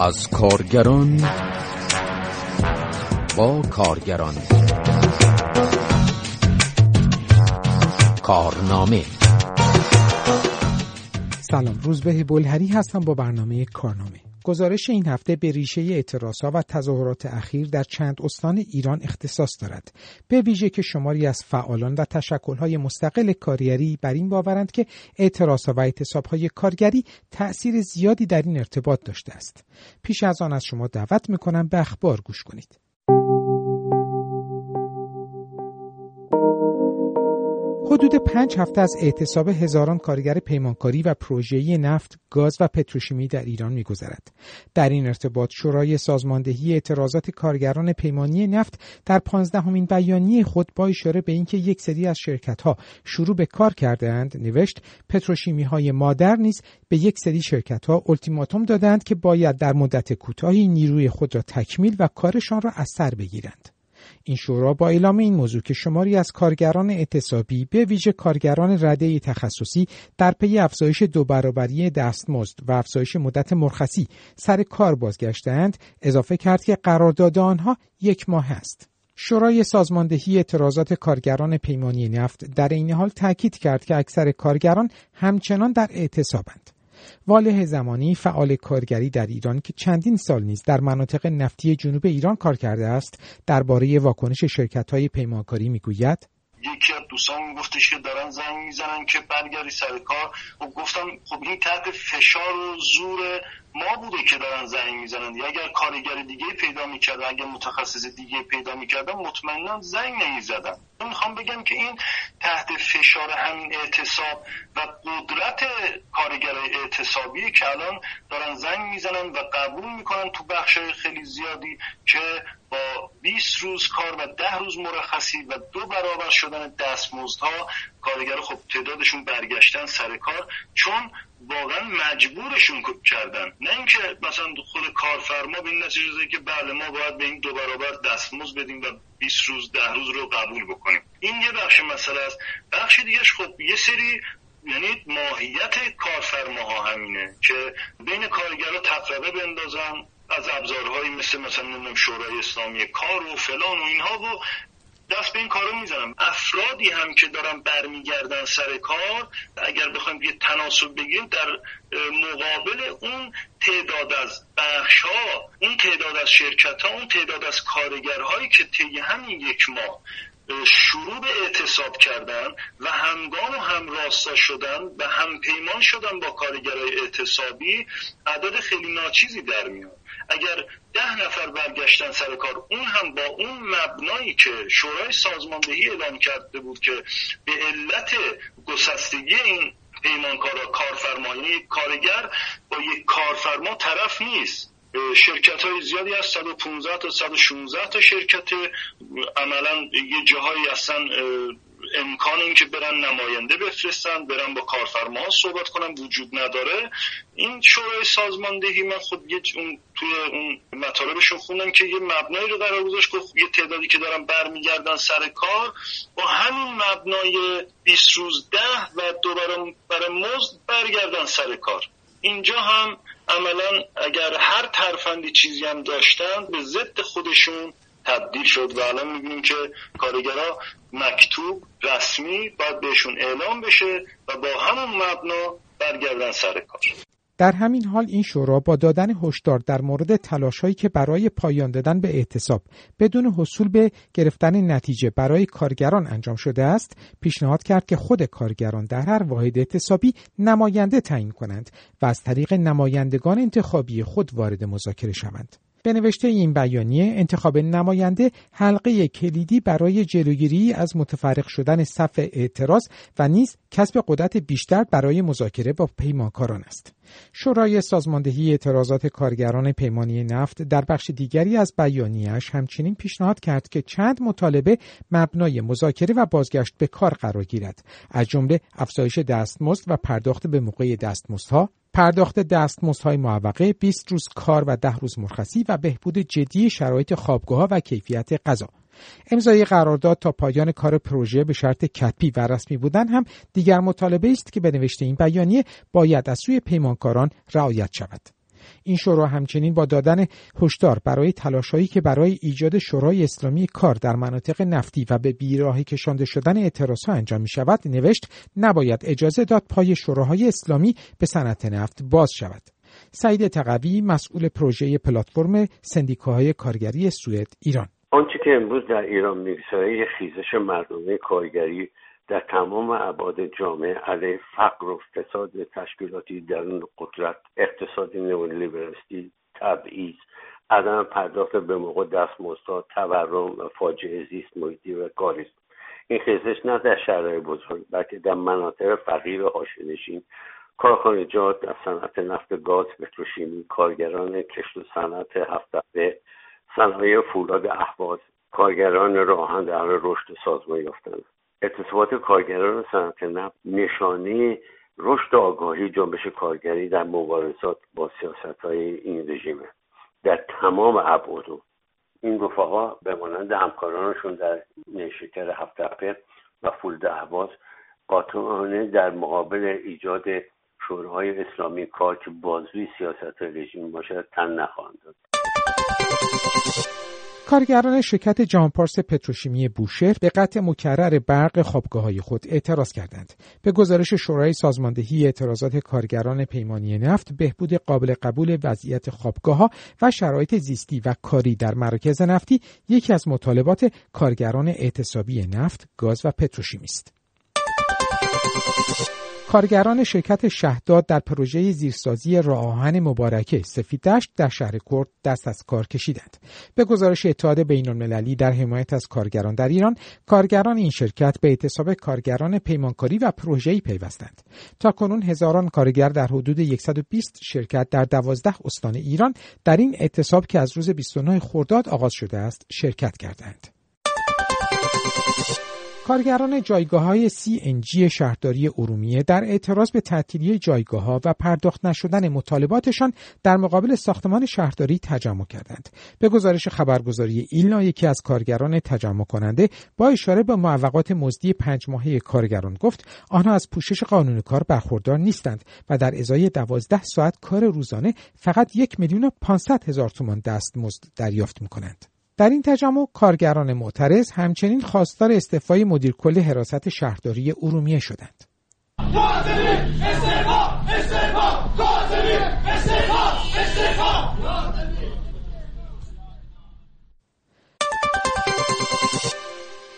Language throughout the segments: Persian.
از کارگران با کارگران. کارنامه. سلام روزبه بلهری هستم با برنامه کارنامه. گزارش این هفته به ریشه اعتراضها و تظاهرات اخیر در چند استان ایران اختصاص دارد. به ویژه که شماری از فعالان و تشکلهای مستقل کارگری بر این باورند که اعتراضها و اعتصابهای کارگری تأثیر زیادی در این ارتباط داشته است. پیش از آن از شما دعوت می‌کنم به اخبار گوش کنید. حدود پنج هفته از اعتصاب هزاران کارگر پیمانکاری و پروژه‌ای نفت، گاز و پتروشیمی در ایران می‌گذرد. در این ارتباط شورای سازماندهی اعتراضات کارگران پیمانی نفت در پانزدهمین بیانیه خود با اشاره به اینکه یک سری از شرکت‌ها شروع به کار کردهاند نوشت پتروشیمی‌های مادر نیز به یک سری شرکت‌ها التیماتوم دادند که باید در مدت کوتاهی نیروی خود را تکمیل و کارشان را از سر بگیرند. این شورا با اعلام این موضوع که شماری از کارگران اعتصابی به ویژه کارگران رده تخصصی در پی افزایش دو برابری دستمزد و افزایش مدت مرخصی سر کار بازگشتند اضافه کرد که قرارداد آنها یک ماه است. شورای سازماندهی اعتراضات کارگران پیمانی نفت در این حال تاکید کرد که اکثر کارگران همچنان در اعتصابند. واله زمانی فعال کارگری در ایران که چندین سال نیز در مناطق نفتی جنوب ایران کار کرده است درباره واکنش شرکت های پیمانکاری می‌گوید. یکی از دوستان گفتش که دارن زنگ می‌زنن که برگردی سر کار. و خب گفتم خب این تحت فشار و زور ما بوده که دارن زنگ می‌زنن. یا اگر کارگر دیگه پیدا می‌کردن اگر متخصص دیگه پیدا می‌کردن مطمئنا زنگ نمی‌زدن. می‌خوام بگم که این تحت فشار همین اعتصاب و قدرت کارگر اعتصابی که الان دارن زنگ می‌زنن و قبول می‌کنن تو بخش خیلی زیادی که با 20 روز کار و 10 روز مرخصی و دو برابر شدن دستمزدها کارگر خب تعدادشون برگشتن سر کار. چون واقعا مجبورشون کردن. نه اینکه مثلا خود کارفرما به این نتیجه که بله ما باید به این دو برابر دستمزد بدیم و 20 روز ده روز رو قبول بکنیم. این یه بخش مسئله است. بخش دیگهش خب یه سری یعنی ماهیت کارفرماها همینه که بین کارگرا تفرقه بندازن از ابزارهایی مثل مثلا شورای اسلامی کار و فلان و اینها و دست به این کارو می‌زنم. افرادی هم که دارن برمیگردن سر کار اگر بخوایم یه تناسب بگیریم در مقابل اون تعداد از بخش ها اون تعداد از شرکت ها اون تعداد از کارگرهایی که طی همین یک ماه شروع به اعتصاب کردن و همگام و هم راستا شدن و هم پیمان شدن با کارگرای اعتصابی عدد خیلی ناچیزی در میاد. اگر ده نفر برگشتن سر کار اون هم با اون مبنایی که شورای سازماندهی اعلام کرده بود که به علت گسستگی این پیمانکارا کارفرما کارگر با یک کارفرما طرف نیست. شرکت های زیادی از 115 تا 116 تا شرکت عملا یه جاهایی اصلا امکان این که برن نماینده بفرستن برن با کارفرما صحبت کنن وجود نداره. این شورای سازماندهی من خود یه اون توی اون مطالبشون خوندم که یه مبنایی رو قرار گذاشت گفت یه تعدادی که دارن برمیگردن سر کار با همین مبنای 20 روز ده و دوباره برای مزد برگردن سر کار. اینجا هم عملا اگر هر ترفندی چیزی هم داشتن به ضد خودشون تبدیل شد و الان می‌بینیم که کارگرها مکتوب رسمی باید بهشون اعلام بشه و با همون مبنا برگردن سر کار. در همین حال این شورا با دادن هشدار در مورد تلاشهایی که برای پایان دادن به اعتصاب بدون حصول به گرفتن نتیجه برای کارگران انجام شده است پیشنهاد کرد که خود کارگران در هر واحد اعتصابی نماینده تعیین کنند و از طریق نمایندگان انتخابی خود وارد مذاکره شوند به نوشته این بیانیه انتخاب نماینده حلقه کلیدی برای جلوگیری از متفرق شدن صف اعتراض و نیز کسب قدرت بیشتر برای مذاکره با پیمانکاران است. شورای سازماندهی اعتراضات کارگران پیمانی نفت در بخش دیگری از بیانیهش همچنین پیشنهاد کرد که چند مطالبه مبنای مذاکره و بازگشت به کار قرار گیرد. از جمله افزایش دستمزد و پرداخت به موقع دستمزدها. پرداخت دستمزدهای معوقه 20 روز کار و 10 روز مرخصی و بهبود جدی شرایط خوابگاه و کیفیت غذا. امضای قرارداد تا پایان کار پروژه به شرط کتبی و رسمی بودن هم دیگر مطالبه است که به این بیانیه باید از سوی پیمانکاران رعایت شود. این شورا همچنین با دادن هشدار برای تلاشهایی که برای ایجاد شورای اسلامی کار در مناطق نفتی و به بیراهی کشانده شدن اعتراضها انجام می شود نوشت نباید اجازه داد پای شوراهای اسلامی به صنعت نفت باز شود. سعید تقوی مسئول پروژه پلتفرم سندیکاهای کارگری سوئد ایران. آنچه که امروز در ایران میگذره خیزش مردمه کارگری در تمام ابعاد جامعه علیه فقر و فساد تشکیلاتی درون قدرت اقتصاد نئولیبرالیستی تبعیض عدم پرداخت به موقع دستمزدها تورم و فاجعه زیست محیطی و کاریست این خیزش نه در شهرهای بزرگ بلکه در مناطق فقیر و حاشیهنشین کارخانجات در صنعت نفت گاز پتروشیمی کارگران کشت و صنعت هفته صنایع فولاد اهواز کارگران راهن در حال رشد سازمان یافتند. اعتصابات کارگران صنعت نفت نشانه رشد آگاهی جنبش کارگری در مبارزات با سیاست های این رژیمه در تمام ابعاد این رفقا به مانند همکارانشون در نیشکر هفت و فولد اهواز قاطعانه در مقابل ایجاد شورای اسلامی کار که بازوی سیاست رژیم باشد تن نخواهند داد. کارگران شرکت جانپارس پتروشیمی بوشهر به قطع مکرر برق خوابگاه های خود اعتراض کردند. به گزارش شورای سازماندهی اعتراضات کارگران پیمانی نفت، بهبود قابل قبول وضعیت خوابگاه ها و شرایط زیستی و کاری در مراکز نفتی یکی از مطالبات کارگران اعتصابی نفت، گاز و پتروشیمی است. کارگران شرکت شهداد در پروژه زیرسازی راه آهن مبارکه سفیدشت در شهر کرد دست از کار کشیدند. به گزارش اتحاد بین المللی در حمایت از کارگران در ایران کارگران این شرکت به اعتصاب کارگران پیمانکاری و پروژه‌ای پیوستند. تا کنون هزاران کارگر در حدود 120 شرکت در 12 استان ایران در این اعتصاب که از روز 29 خرداد آغاز شده است شرکت کردند. کارگران جایگاه های CNG شهرداری ارومیه در اعتراض به تعطیلی جایگاه ها و پرداخت نشدن مطالباتشان در مقابل ساختمان شهرداری تجمع کردند. به گزارش خبرگزاری ایلنا یکی از کارگران تجمع کننده با اشاره به معوقات مزدی پنج ماهه کارگران گفت آنها از پوشش قانون کار برخوردار نیستند و در ازای دوازده ساعت کار روزانه فقط یک میلیون و پانصد هزار تومان دستمزد دریافت می کنند. در این تجمع کارگران معترض همچنین خواستار استعفای مدیر کل حراست شهرداری ارومیه شدند.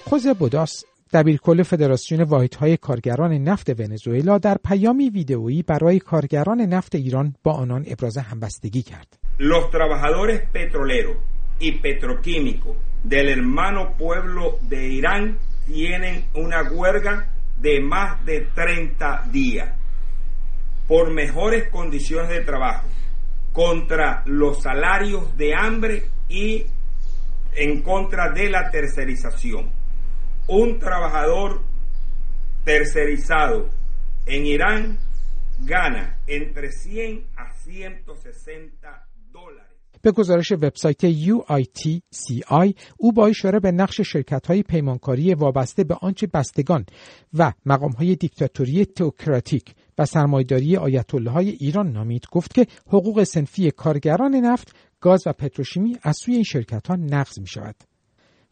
خوزه بوداس دبیرکل فدراسیون واحدهای کارگران نفت ونزوئلا در پیامی ویدئویی برای کارگران نفت ایران با آنان ابراز همبستگی کرد. Los trabajadores petroleros y petroquímico del hermano pueblo de Irán tienen una huelga de más de 30 días por mejores condiciones de trabajo contra los salarios de hambre y en contra de la tercerización. Un trabajador tercerizado en Irán gana entre 100 a 160 dólares. به گزارش وبسایت UITCI او با اشاره به نقش شرکت های پیمانکاری وابسته به آنچه بستگان و مقام های دیکتاتوری تئوکراتیک و سرمایداری آیت الله های ایران نامید گفت که حقوق سنفی کارگران نفت، گاز و پتروشیمی از سوی این شرکت ها نقض می شود.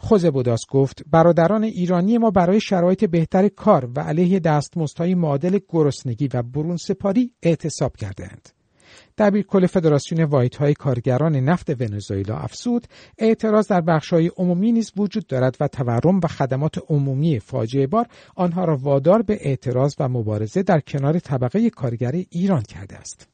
خوز بوداس گفت برادران ایرانی ما برای شرایط بهتر کار و علیه دستمزدهای معادل گرسنگی و برون سپاری اعتصاب کردهاند. دبیر کل فدراسیون واحدهای کارگران نفت ونزوئلا افسود اعتراض در بخشهای عمومی نیز وجود دارد و تورم و خدمات عمومی فاجعه بار آنها را وادار به اعتراض و مبارزه در کنار طبقه کارگر ایران کرده است.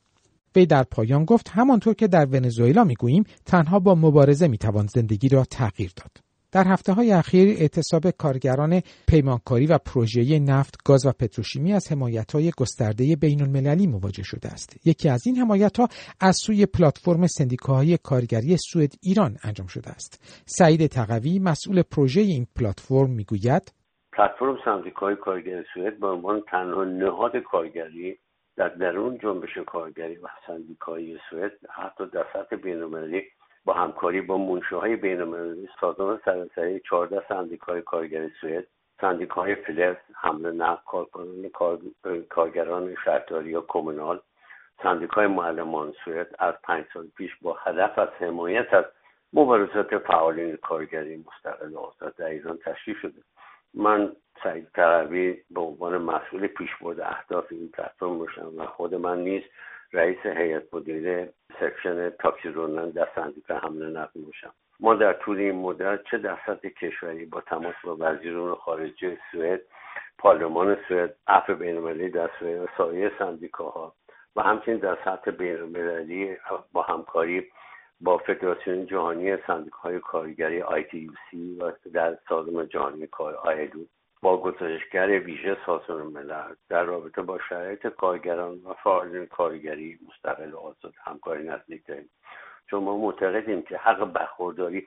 وی در پایان گفت همانطور که در ونزوئلا می‌گوییم تنها با مبارزه می‌توان زندگی را تغییر داد. در هفته های اخیر اعتصاب کارگران پیمانکاری و پروژه نفت، گاز و پتروشیمی از حمایت های گسترده بین المللی مواجه شده است. یکی از این حمایت ها از سوی پلتفرم سندیکاهای کارگری سوئد ایران انجام شده است. سعید تقوی مسئول پروژه این پلتفرم می‌گوید پلتفرم سندیکای کارگری سوئد به عنوان تنها نهاد کارگری در درون جنبش کارگری و سندیکای سوئد حتی در سطح بینالمللی با همکاری با منشوهای بینالمللی سازمان سراسری 14 سندیکای کارگری سوئد سندیکای فلز حمله نقل کارکنان کارگران شهرداری یا کمونال سندیکای معلمان سوئد از پنج سال پیش با هدف از حمایت از مبارزات فعالین کارگری مستقل آزاد در ایران تشکیل شده. من سعید تقوی به عنوان مسئول پیشبرد اهداف این پلتفرم باشم و خود من نیز رئیس هیئت مدیره section تاکسی رانان در سندیکا حمل و نقل باشم ما در طول این مدت چه در سطح کشوری با تماس با وزیران خارجه سوئد پارلمان سوئد عفو بینالمللی در سوئد و سایر سندیکاها و همچنین در سطح بینالمللی با همکاری با فدراسیون جهانی های کارگری ITUC و در سازمان جهانی کار آیلو با گزارشگر ویژه سازمان ملل در رابطه با شرایط کارگران و فعالین کارگری مستقل و آزاد همکاری نزدیک داریم. چون ما معتقدیم که حق برخورداری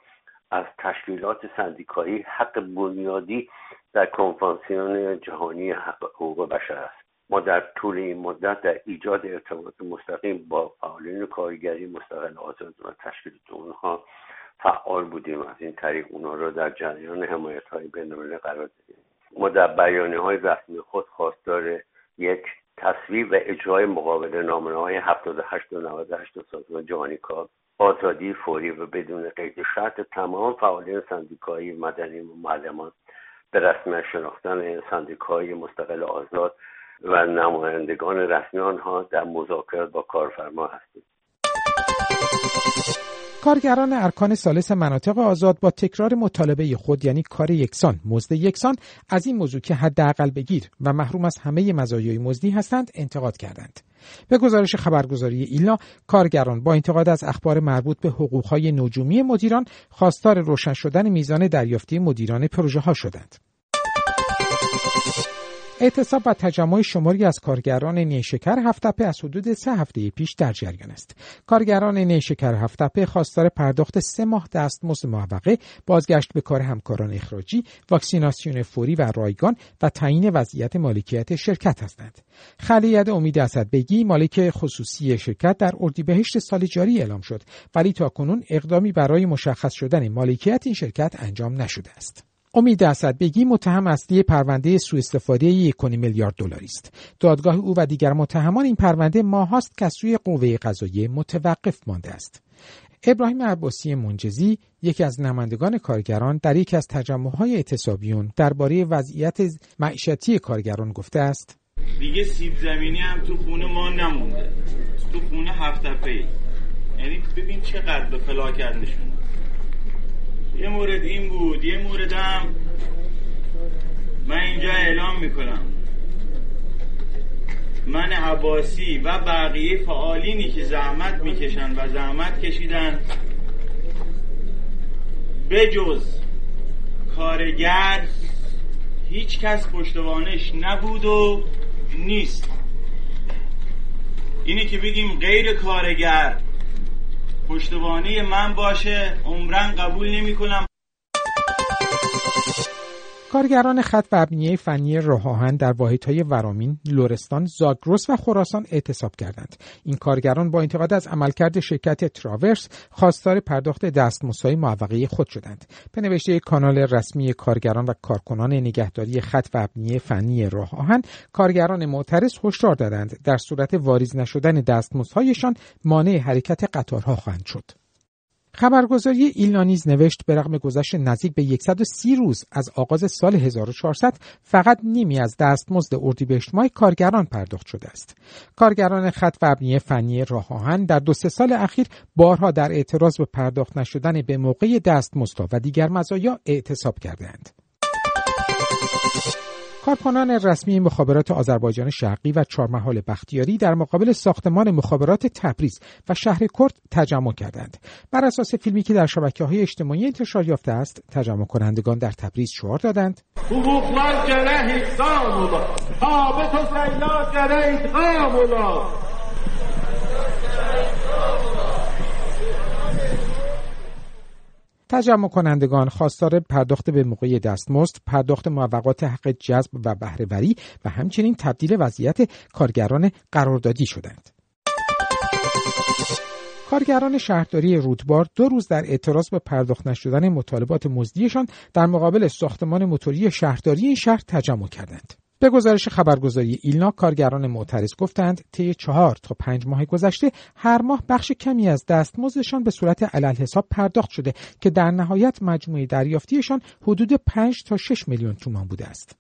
از تشکیلات سندیکایی حق بنیادی در کنفانسیون جهانی حق حقوق بشر است. ما در طول این مدت در ایجاد ارتباط مستقیم با فعالین کارگری مستقل آزاد و تشکیل اونها فعال بودیم. از این طریق اونها را در جریان حمایت های بینالمللی قرار دادیم. ما در های رسمی خود خواستار یک تصویب و اجرای مقابل نامنه های 78 و 98 سازمان جهانی کار آزادی فوری و بدون قید شرط تمام فعالین سندیکایی مدنی و معلمان به رسمیت شناختن سندیکای مستقل آزاد و نمایندگان رسمی آنها در مذاکرات با کارفرما هستیم کارگران ارکان سالس مناطق آزاد با تکرار مطالبه خود یعنی کار یکسان مزد یکسان از این موضوع که حداقل بگیر و محروم از همه مزایای مزدی هستند انتقاد کردند. به گزارش خبرگزاری ایلنا کارگران با انتقاد از اخبار مربوط به حقوقهای نجومی مدیران خواستار روشن شدن میزان دریافتی مدیران پروژه ها شدند. اعتصاب و تجمع شماری از کارگران نیشکر هفتپه از حدود سه هفته پیش در جریان است. کارگران نیشکر هفتپه خواستار پرداخت سه ماه دستمزد معوقه، بازگشت به کار همکاران اخراجی، واکسیناسیون فوری و رایگان و تعیین وضعیت مالکیت شرکت هستند. خلیت امید بگی مالک خصوصی شرکت در اردیبهشت سال جاری اعلام شد ولی تاکنون اقدامی برای مشخص شدن مالکیت این شرکت انجام نشده است. امید بگی متهم اصلی پرونده سوء استفاده یک میلیارد دلاری است. دادگاه او و دیگر متهمان این پرونده ماهاست که سوی قوه قضاییه متوقف مانده است. ابراهیم عباسی منجزی یکی از نمایندگان کارگران در یکی از تجمعهای اعتصابیون درباره وضعیت معیشتی کارگران گفته است دیگه سیب زمینی هم تو خونه ما نمونده تو خونه هفت یعنی ببین چقدر به فلاکت نشون یه مورد این بود یه موردم. من اینجا اعلام می‌کنم. من عباسی و بقیه فعالینی که زحمت می‌کشن و زحمت کشیدن بجز کارگر هیچ کس پشتوانش نبود و نیست. اینی که بگیم غیر کارگر پشتوانه من باشه عمرن قبول نمی کنم کارگران خط و ابنیه فنی راه در واحدهای ورامین، لورستان، زاگرس و خراسان اعتصاب کردند. این کارگران با انتقاد از عملکرد شرکت تراورس خواستار پرداخت دستمزدهای معوقه خود شدند. به نوشته کانال رسمی کارگران و کارکنان نگهداری خط و ابنیه فنی راه آهن، کارگران معترض هشدار دادند در صورت واریز نشدن دستمزدهایشان مانع حرکت قطارها خواهند شد. خبرگزاری ایلنا نیز نوشت به رغم گذشت نزدیک به 130 روز از آغاز سال 1400 فقط نیمی از دستمزد اردیبهشت ماه کارگران پرداخت شده است. کارگران خط و ابنیه فنی راه آهن در دو سه سال اخیر بارها در اعتراض به پرداخت نشدن به موقع دستمزدها و دیگر مزایا اعتصاب کردند. کارکنان رسمی مخابرات آذربایجان شرقی و چهارمحال بختیاری در مقابل ساختمان مخابرات تبریز و شهر کرد تجمع کردند. بر اساس فیلمی که در شبکه های اجتماعی انتشار یافته است تجمع کنندگان در تبریز شعار دادند. تجمع کنندگان خواستار پرداخت به موقع دستمزد، پرداخت موقعات حق جذب و بهرهوری و همچنین تبدیل وضعیت کارگران قراردادی شدند. کارگران شهرداری رودبار دو روز در اعتراض به پرداخت نشدن مطالبات مزدیشان در مقابل ساختمان موتوری شهرداری این شهر تجمع کردند. به گزارش خبرگزاری ایلنا کارگران معترض گفتند طی چهار تا پنج ماه گذشته هر ماه بخش کمی از دستمزدشان به صورت علل حساب پرداخت شده که در نهایت مجموعه دریافتیشان حدود 5 تا 6 میلیون تومان بوده است.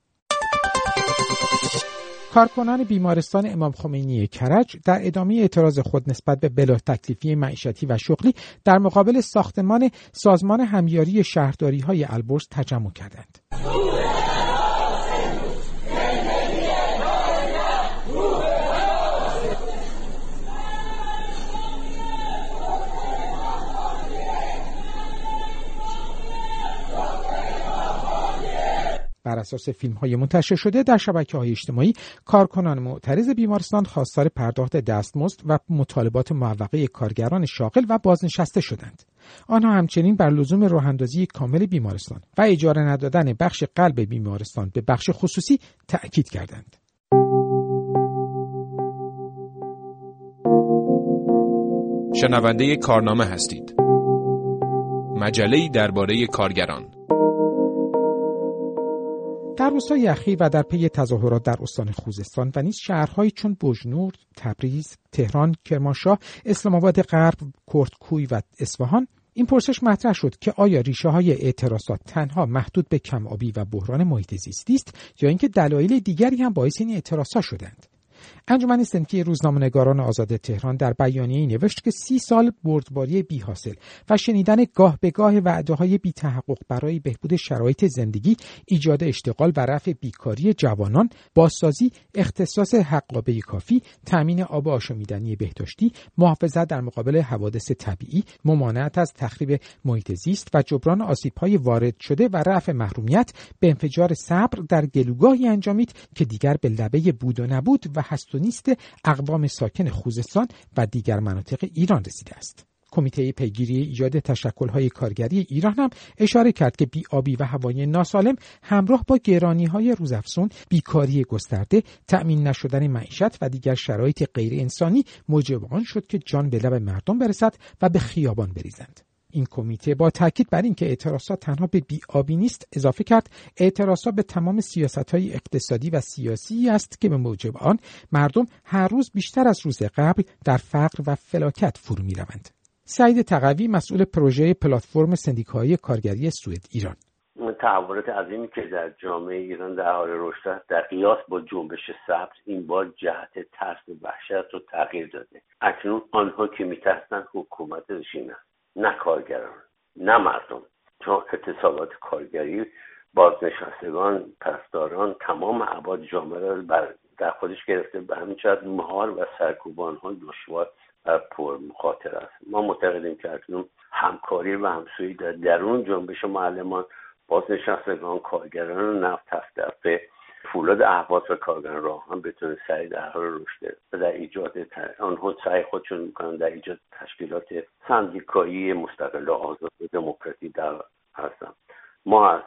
کارکنان بیمارستان امام خمینی کرج در ادامه اعتراض خود نسبت به بلا تکلیفی معیشتی و شغلی در مقابل ساختمان سازمان همیاری شهرداری های البرز تجمع کردند. بر اساس فیلم های منتشر شده. در شبکه های اجتماعی کارکنان معترض بیمارستان خواستار پرداخت دستمزد و مطالبات معوقه کارگران شاغل و بازنشسته شدند. آنها همچنین بر لزوم راهاندازی کامل بیمارستان و اجاره ندادن بخش قلب بیمارستان به بخش خصوصی تأکید کردند. شنونده کارنامه هستید. مجله درباره کارگران. در روزهای اخیر و در پی تظاهرات در استان خوزستان و نیز شهرهایی چون بجنور، تبریز، تهران، کرمانشاه، اسلام آباد غرب، کرتکوی و اصفهان این پرسش مطرح شد که آیا ریشه های اعتراضات تنها محدود به کمآبی و بحران محیط زیستی است یا اینکه دلایل دیگری هم باعث این اعتراضات شدند؟ انجمن سنفی روزنامه‌نگاران آزاد تهران در بیانیه‌ای نوشت که سی سال بردباری بی حاصل و شنیدن گاه به گاه وعده های بی تحقق برای بهبود شرایط زندگی، ایجاد اشتغال و رفع بیکاری جوانان، بازسازی، اختصاص حقابه کافی، تأمین آب آشامیدنی بهداشتی، محافظت در مقابل حوادث طبیعی، ممانعت از تخریب محیط زیست و جبران آسیب‌های وارد شده و رفع محرومیت به انفجار صبر در گلوگاهی انجامید که دیگر به لبه بود و نبود و هست نیست اقوام ساکن خوزستان و دیگر مناطق ایران رسیده است. کمیته پیگیری ایجاد تشکل‌های کارگری ایران هم اشاره کرد که بیابی و هوای ناسالم همراه با گرانی های روزافزون، بیکاری گسترده، تأمین نشدن معیشت و دیگر شرایط غیر انسانی موجب آن شد که جان به لب مردم برسد و به خیابان بریزند. این کمیته با تاکید بر اینکه اعتراضات تنها به بیابی نیست اضافه کرد اعتراضات به تمام سیاست های اقتصادی و سیاسی است که به موجب آن مردم هر روز بیشتر از روز قبل در فقر و فلاکت فرو می روند. سعید تقوی مسئول پروژه پلتفرم سندیکایی کارگری سوئد ایران. تحولات عظیمی که در جامعه ایران در حال رشد در قیاس با جنبش سبز این بار جهت ترس و وحشت رو تغییر داده. اکنون آنها که میترسند حکومت رژیم نه کارگران نه مردم. چون اعتصابات کارگری بازنشستگان پسداران تمام عباد جامعه را بر در خودش گرفته. به همین مهار و سرکوبان ها دشوار و پر مخاطر است. ما معتقدیم که اکنون همکاری و همسویی در درون جنبش معلمان بازنشستگان کارگران نفت هفته فولاد اهواز و کارگران راه هم بتونه سعی در حال رشد و در ایجاد آنها سعی خودشون می‌کنن در ایجاد تشکیلات سندیکایی مستقل و آزاد و دموکراتی در هستن. ما از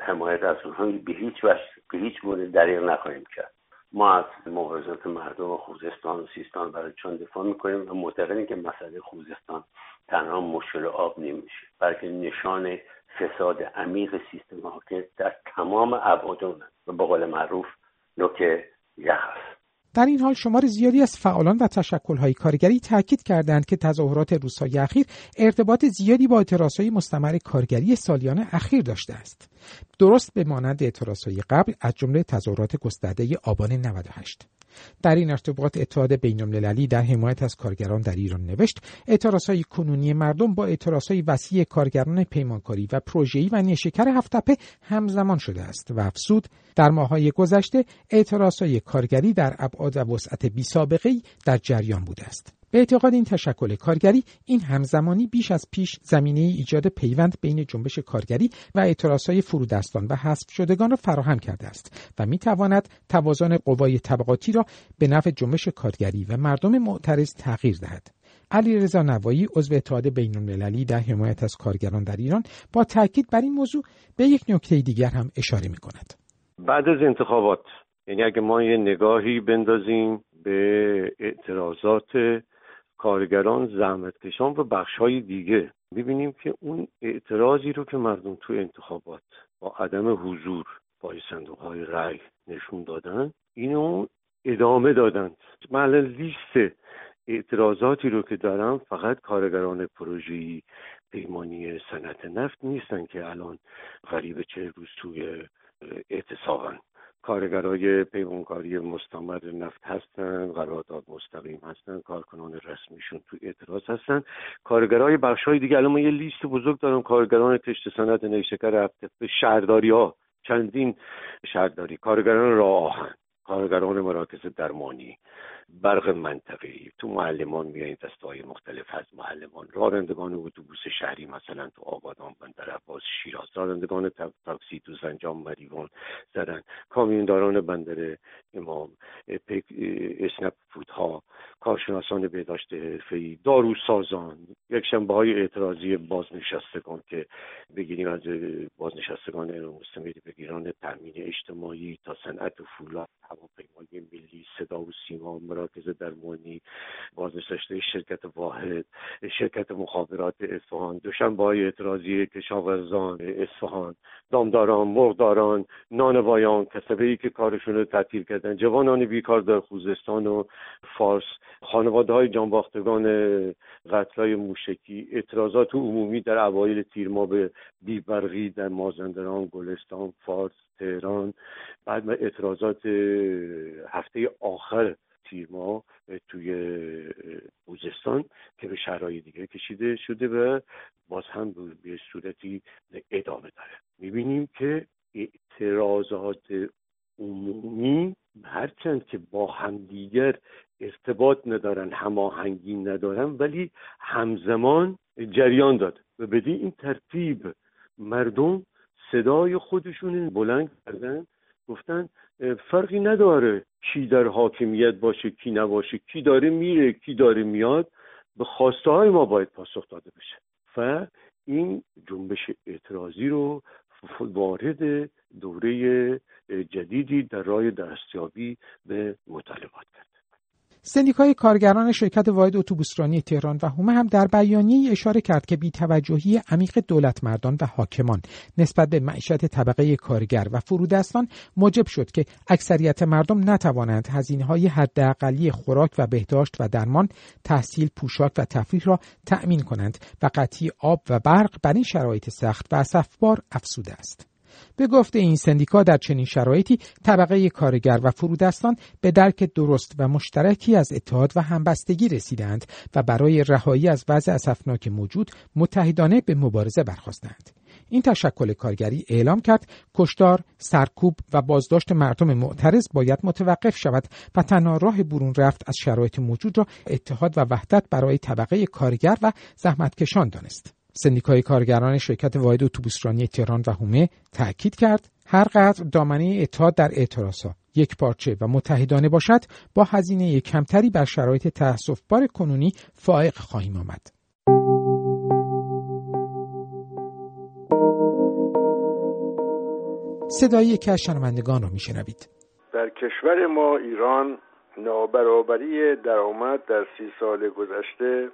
حمایت از اونها به هیچ وجه به هیچ گونه دریغ نخواهیم کرد. ما از مبارزات مردم خوزستان و سیستان برای چون دفاع می‌کنیم و معتقدیم که مسئله خوزستان تنها مشکل آب نمیشه بلکه نشان فساد عمیق سیستم حاکم در تمام ابعاد و به قول معروف نوک یخ است در این حال شمار زیادی از فعالان و تشکل‌های کارگری تاکید کردند که تظاهرات روزهای اخیر ارتباط زیادی با اعتراضهای مستمر کارگری سالیان اخیر داشته است. درست به مانند اعتراضهای قبل از جمله تظاهرات گسترده آبان 98. در این ارتباط اتحاد بینالمللی در حمایت از کارگران در ایران نوشت اعتراضهای کنونی مردم با اعتراضهای وسیع کارگران پیمانکاری و پروژه‌ای و نیشکر هفتپه همزمان شده است و افسود در ماههای گذشته اعتراضهای کارگری در ابعاد و وسعت بی در جریان بوده است. به اعتقاد این تشکل کارگری این همزمانی بیش از پیش زمینه ایجاد پیوند بین جنبش کارگری و اعتراضهای فرودستان و حذف شدگان را فراهم کرده است و می تواند توازن قوای طبقاتی را به نفع جنبش کارگری و مردم معترض تغییر دهد علی رضا نوایی عضو اتحاد بین المللی در حمایت از کارگران در ایران با تاکید بر این موضوع به یک نکته دیگر هم اشاره می کند. بعد از انتخابات یعنی اگه ما یه نگاهی بندازیم به اعتراضات کارگران زحمتکشان و بخش های دیگه. ببینیم که اون اعتراضی رو که مردم تو انتخابات با عدم حضور پای صندوق های رأی نشون دادن اینو ادامه دادن من لیست اعتراضاتی رو که دارم فقط کارگران پروژه‌ای پیمانی صنعت نفت نیستن که الان غریب چه روز توی اعتصابن. کارگرای پیمانکاری مستمر نفت هستن قرارداد مستقیم هستن کارکنان رسمیشون تو اعتراض هستن. کارگرای بخشای دیگه الان من یه لیست بزرگ دارم کارگران کشت صنعت نیشکر شهرداری ها چندین شهرداری کارگران راه کارگران مراکز درمانی. برق منطقی تو معلمان میایین دسته های مختلف از معلمان رانندگان اتوبوس شهری مثلا تو آبادان بندر عباس شیراز. رانندگان تاکسی تو زنجان مریوان زدن. کامیونداران بندر امام اسنپ فودها. کارشناسان بهداشت حرفه‌ای. داروسازان. یک شنبه های اعتراضی بازنشستگان که بگیریم از بازنشستگان مستمری بگیران تامین اجتماعی تا صنعت فولاد هواپیمای ملی صدا و سیما مراکز درمانی بازنشسته شرکت واحد شرکت مخابرات اصفهان دوشنبه های اعتراضی کشاورزان اصفهان دامداران مرغداران نانوایان کسبه ای که کارشون رو تعطیل کردن جوانان بیکار در خوزستان و فارس خانواده های جانباختگان قتلای موشکی اعتراضات عمومی در اوایل تیر به بیبرقی در مازندران گلستان فارس تهران بعد اعتراضات هفته آخر تیر توی خوزستان که به شهرهای دیگه کشیده شده و باز هم به صورتی ادامه داره. می‌بینیم که اعتراضات عمومی هرچند که با همدیگر ارتباط ندارن هماهنگی ندارن ولی همزمان جریان داد و بدین این ترتیب مردم صدای خودشون بلند کردن گفتن فرقی نداره کی در حاکمیت باشه کی نباشه کی داره میره کی داره میاد به خواسته های ما باید پاسخ داده بشه. و این جنبش اعتراضی رو وارد دوره جدیدی در راه دستیابی به مطالبات کرد. سندیکای کارگران شرکت واحد اتوبوسرانی تهران و هومه هم در بیانیه اشاره کرد که بیتوجهی عمیق دولت مردان و حاکمان نسبت به معیشت طبقه کارگر و فرودستان موجب شد که اکثریت مردم نتوانند هزینه های حداقلی خوراک و بهداشت و درمان، تحصیل، پوشاک و تفریح را تأمین کنند و قطعی آب و برق بر این شرایط سخت و اسفبار افسوده است. به گفته این سندیکا در چنین شرایطی طبقه کارگر و فرودستان به درک درست و مشترکی از اتحاد و همبستگی رسیدند و برای رهایی از وضع اسفناک موجود متحدانه به مبارزه برخواستند. این تشکل کارگری اعلام کرد کشتار، سرکوب و بازداشت مردم معترض باید متوقف شود و تنها راه برون رفت از شرایط موجود را اتحاد و وحدت برای طبقه کارگر و زحمتکشان دانست. سندیکای کارگران شرکت واحد اتوبوسرانی تهران و هومه تاکید کرد هر قدر دامنه اتحاد در اعتراضها یک پارچه و متحدانه باشد با هزینه کمتری بر شرایط تأسفبار کنونی فائق خواهیم آمد. صدای یکی از شنوندگان را میشنوید در کشور ما ایران نابرابری درآمد در سی سال گذشته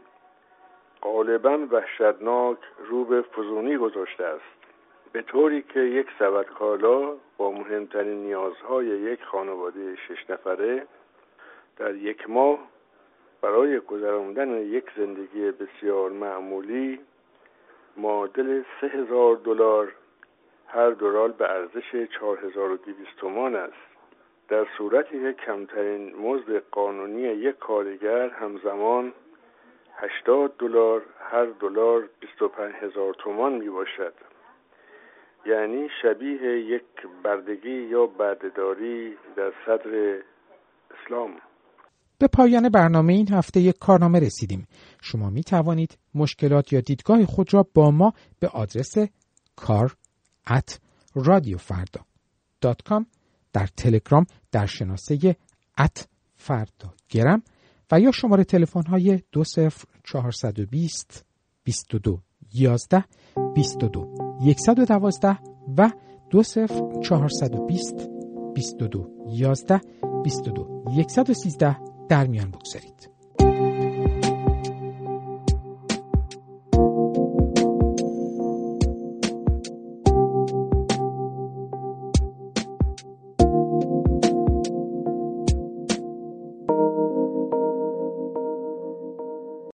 غالبا وحشتناک رو به فزونی گذاشته است. به طوری که یک سبد کالا با مهمترین نیازهای یک خانواده شش نفره در یک ماه برای گذراندن یک زندگی بسیار معمولی معادل سه هزار دلار هر دلار به ارزش چهار هزار و تومان است. در صورتی که کمترین مزد قانونی یک کارگر همزمان 80 دلار هر دلار 25 هزار تومان می باشد یعنی شبیه یک بردگی یا بردهداری در صدر اسلام. به پایان برنامه این هفته یک کارنامه رسیدیم. شما می توانید مشکلات یا دیدگاه خود را با ما به آدرس کار at رادیوفردا در تلگرام در شناسه ات فردا گرم و یا شماره تلفن های 20420 22 11 22 112 و 20420 22 11 22 113 در میان بگذارید.